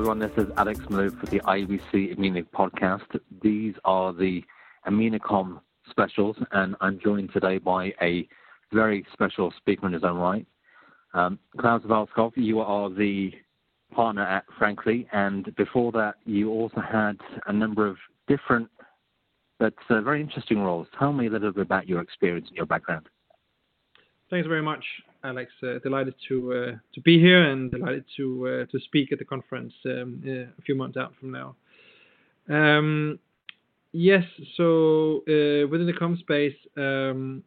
everyone. This is Alex Malou for the IABC EMENA podcast. These are the EMENAComm specials, and I'm joined today by a very special speaker in his own right. Um, Klavs Valskov, you are the partner at Frankly, and before that, you also had a number of different but uh, very interesting roles. Tell me a little bit about your experience and your background. Thanks very much, Alex. Uh, delighted to uh, to be here and delighted to uh, to speak at the conference um, a few months out from now. Um, yes, so within the com space, um,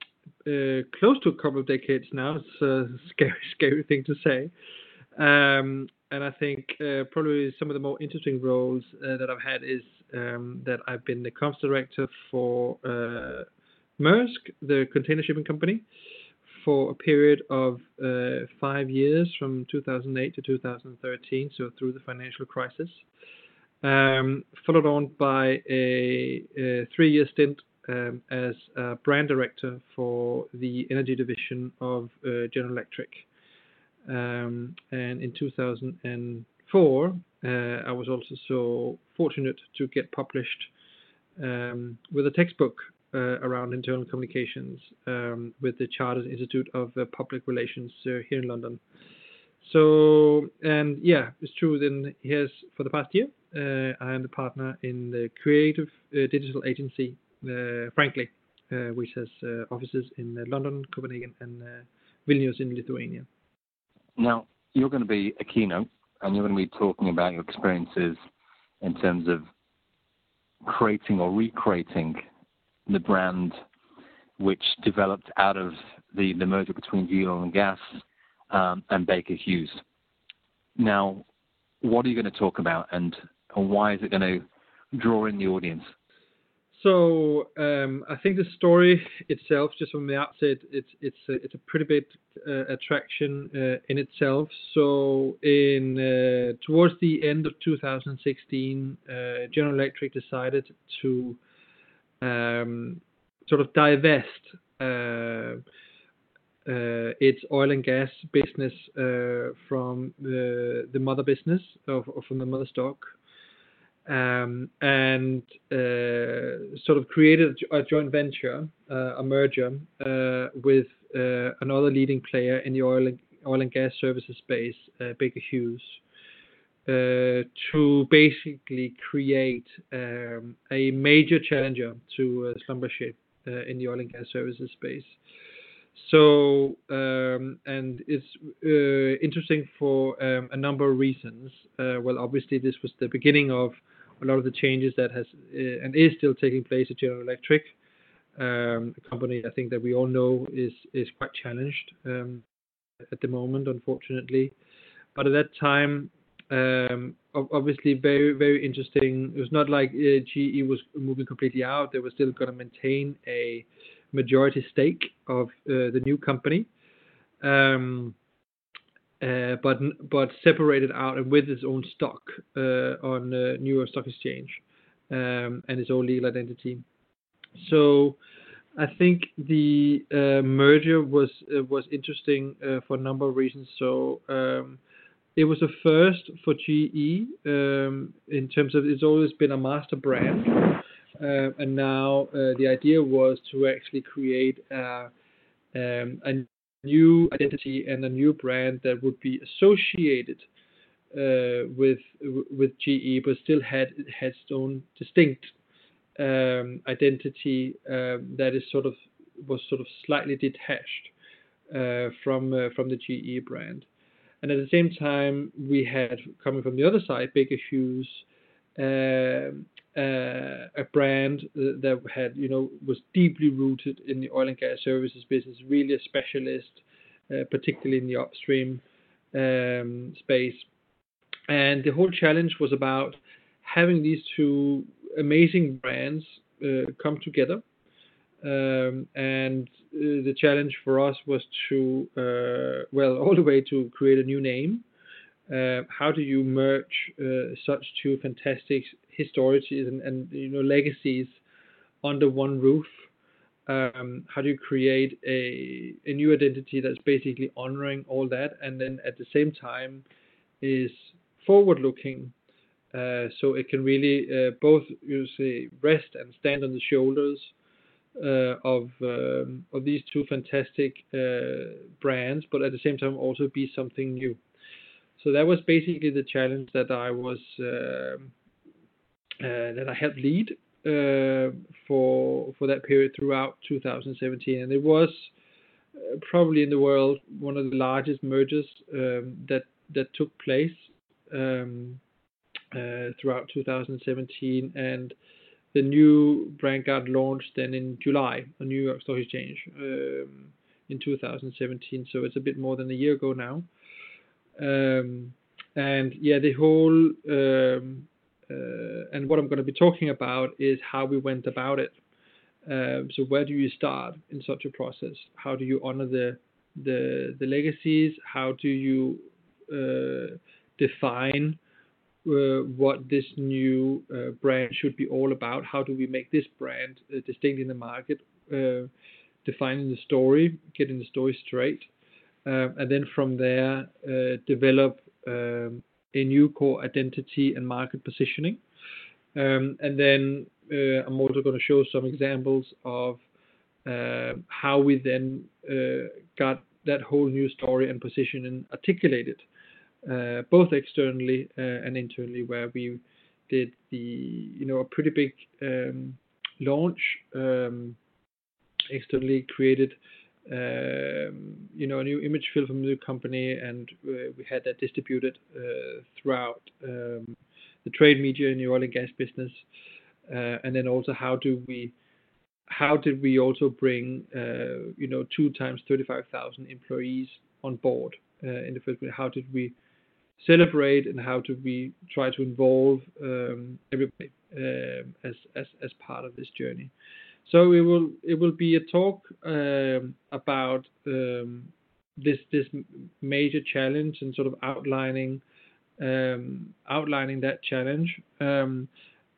close to a couple of decades now. It's a scary, scary thing to say. And I think probably some of the more interesting roles that I've had is that I've been the comms director for Maersk, the container shipping company for a period of uh, five years from 2008 to 2013, so through the financial crisis. Um, followed on by a, a three-year stint um, as a brand director for the energy division of uh, General Electric. Um, and in 2004, uh, I was also so fortunate to get published um, with a textbook Uh, around internal communications um, with the Chartered Institute of uh, Public Relations uh, here in London. So, and yeah, it's true. Then here's for the past year, uh, I am the partner in the creative uh, digital agency, Frankly, which has offices in London, Copenhagen, and Vilnius in Lithuania. Now, you're going to be a keynote and you're going to be talking about your experiences in terms of creating or recreating the brand which developed out of the, the merger between Oil and Gas um, and Baker Hughes. Now, what are you going to talk about, and, and why is it going to draw in the audience? So um, I think the story itself, just from the outset, it's it's a, it's a pretty big uh, attraction uh, in itself. So in uh, towards the end of 2016, uh, General Electric decided to um, sort of divest uh, uh, its oil and gas business uh, from the, the mother business or, or from the mother stock, um, and uh, sort of created a joint venture, uh, a merger uh, with another leading player in the oil and, oil and gas services space, Baker Hughes. Uh, to basically create um, a major challenger to uh, Schlumberger uh, in the oil and gas services space. So, um, and it's interesting for um, a number of reasons. well, obviously, this was the beginning of a lot of the changes that has and is still taking place at General Electric. Um, a company I think that we all know is is quite challenged um, at the moment, unfortunately. But at that time, obviously, very very interesting. It was not like uh, GE was moving completely out; they were still going to maintain a majority stake of uh, the new company, um, uh, but but separated out and with its own stock on New York Stock Exchange um, and its own legal identity. So. I think the merger was was interesting for a number of reasons. It was a first for GE um, in terms of it's always been a master brand, uh, and now uh, the idea was to actually create a, um, a new identity and a new brand that would be associated uh, with with GE, but still had its own distinct um, identity that is sort of was sort of slightly detached uh, from uh, from the GE brand. And at the same time, we had coming from the other side, Baker Hughes, uh, uh, a brand that had, you know, was deeply rooted in the oil and gas services business, really a specialist, uh, particularly in the upstream um, space. And the whole challenge was about having these two amazing brands uh, come together um, and uh, the challenge for us was to, uh, well, all the way to create a new name. Uh, how do you merge uh, such two fantastic histories and, and, you know legacies under one roof? Um, how do you create a, a new identity that's basically honoring all that, and then at the same time is forward-looking Uh, so it can really uh, both you say rest and stand on the shoulders of um, of these two fantastic uh, brands, but at the same time also be something new. So that was basically the challenge that I was uh, that I helped lead uh, for for that period throughout 2017, and it was probably in the world one of the largest mergers um, that that took place um, uh, throughout 2017, and the new brand got launched then in July on New York Stock Exchange um, in 2017. So it's a bit more than a year ago now. Um, and yeah, the whole um, uh, and what I'm going to be talking about is how we went about it. Um, so where do you start in such a process? How do you honor the the, the legacies? How do you uh, define what this new uh, brand should be all about. How do we make this brand uh, distinct in the market? defining the story, getting the story straight, and then from there develop um, a new core identity and market positioning. Um, and then uh, I'm also going to show some examples of uh, how we then uh, got that whole new story and position and articulated uh, both externally uh, and internally, where we did the you know a pretty big um, launch um, externally created um, you know a new image film from the company, and uh, we had that distributed uh, throughout the trade media in the oil and gas business, uh, and then also how do we how did we also bring uh, you know two times 35,000 employees on board in the first place? How did we celebrate and how do we try to involve um, everybody um, as, as as part of this journey. So it will it will be a talk um, about um, this this major challenge and sort of outlining um, outlining that challenge um,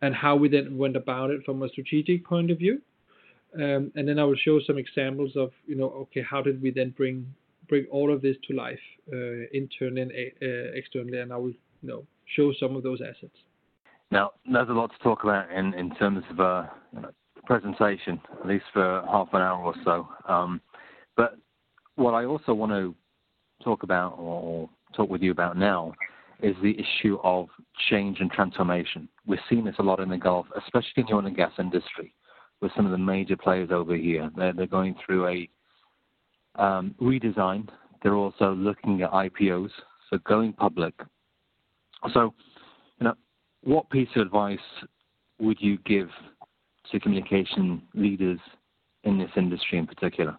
and how we then went about it from a strategic point of view. and then I will show some examples of you know okay how did we then bring bring all of this to life uh, internally and uh, externally, and I will you know show some of those assets. Now, there's a lot to talk about in, in terms of a uh, presentation, at least for half an hour or so. Um, but what I also want to talk about or talk with you about now is the issue of change and transformation. We're seeing this a lot in the Gulf, especially in the oil and gas industry, with some of the major players over here. They're, they're going through a um, redesign. They're also looking at IPOs, so going public. So, you know, what piece of advice would you give to communication leaders in this industry in particular?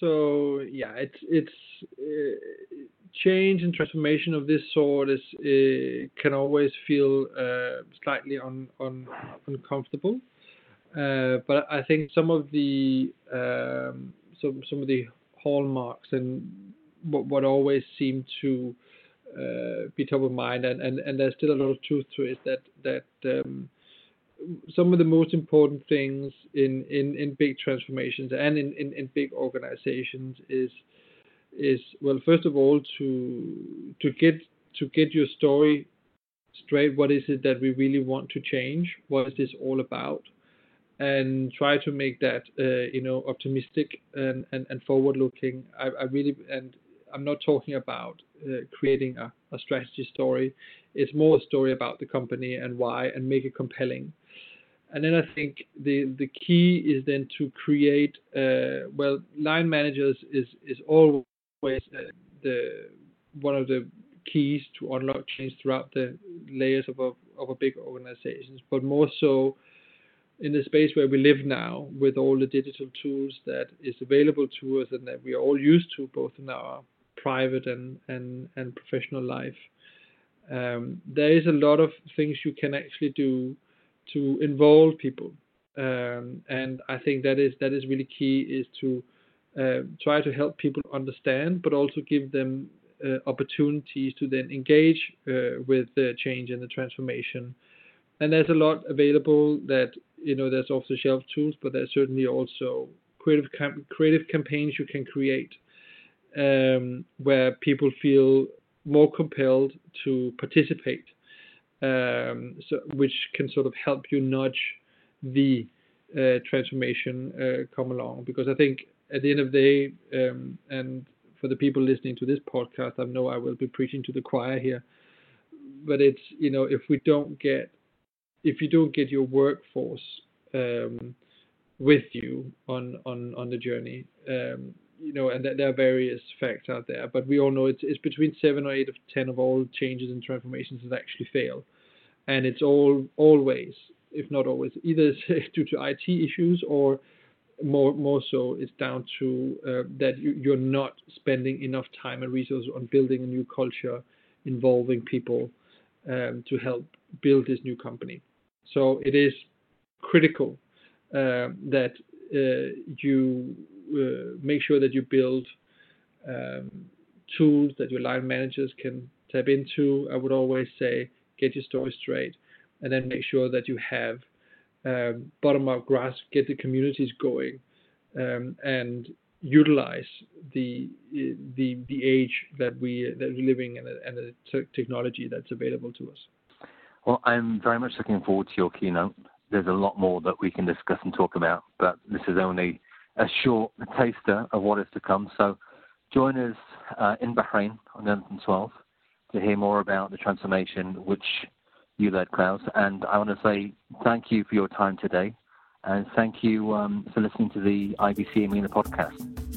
So yeah, it's it's uh, change and transformation of this sort is uh, can always feel uh, slightly un, un, uncomfortable. Uh, but I think some of the um, some some of the hallmarks and what what always seem to uh, be top of mind, and, and, and there's still a lot of truth to it that that um, some of the most important things in, in, in big transformations and in, in, in big organizations is is well first of all to to get to get your story straight. What is it that we really want to change? What is this all about and try to make that uh, you know optimistic and, and, and forward looking. I, I, really and I'm not talking about uh, creating a, a, strategy story. It's more a story about the company and why and make it compelling. And then I think the the key is then to create uh, well line managers is is always uh, the one of the keys to unlock change throughout the layers of a of a big organizations, but more so in the space where we live now with all the digital tools that is available to us and that we are all used to both in our private and and, and professional life um, there is a lot of things you can actually do to involve people. Um, and I think that is that is really key is to uh, try to help people understand but also give them uh, opportunities to then engage uh, with the change and the transformation. And there's a lot available that you know there's off the shelf tools but there's certainly also creative cam- creative campaigns you can create um, where people feel more compelled to participate, um, so, which can sort of help you nudge the uh, transformation uh, come along. Because I think at the end of the day, um, and for the people listening to this podcast, I know I will be preaching to the choir here, but it's you know if we don't get if you don't get your workforce um, with you on on on the journey, um, you know, and there are various facts out there, but we all know it's it's between seven or eight of ten of all changes and transformations that actually fail, and it's all always, if not always, either due to IT issues or more more so it's down to uh, that you, you're not spending enough time and resources on building a new culture involving people um, to help build this new company. So it is critical uh, that uh, you uh, make sure that you build um, tools that your line managers can tap into. I would always say get your story straight, and then make sure that you have um, bottom up grass, get the communities going, um, and utilize the the the age that we that we're living in and the technology that's available to us. Well, I'm very much looking forward to your keynote. There's a lot more that we can discuss and talk about, but this is only a short taster of what is to come. So join us uh, in Bahrain on the 11th and 12th to hear more about the transformation which you led, Klavs. And I want to say thank you for your time today. And thank you um, for listening to the IABC EMENA podcast.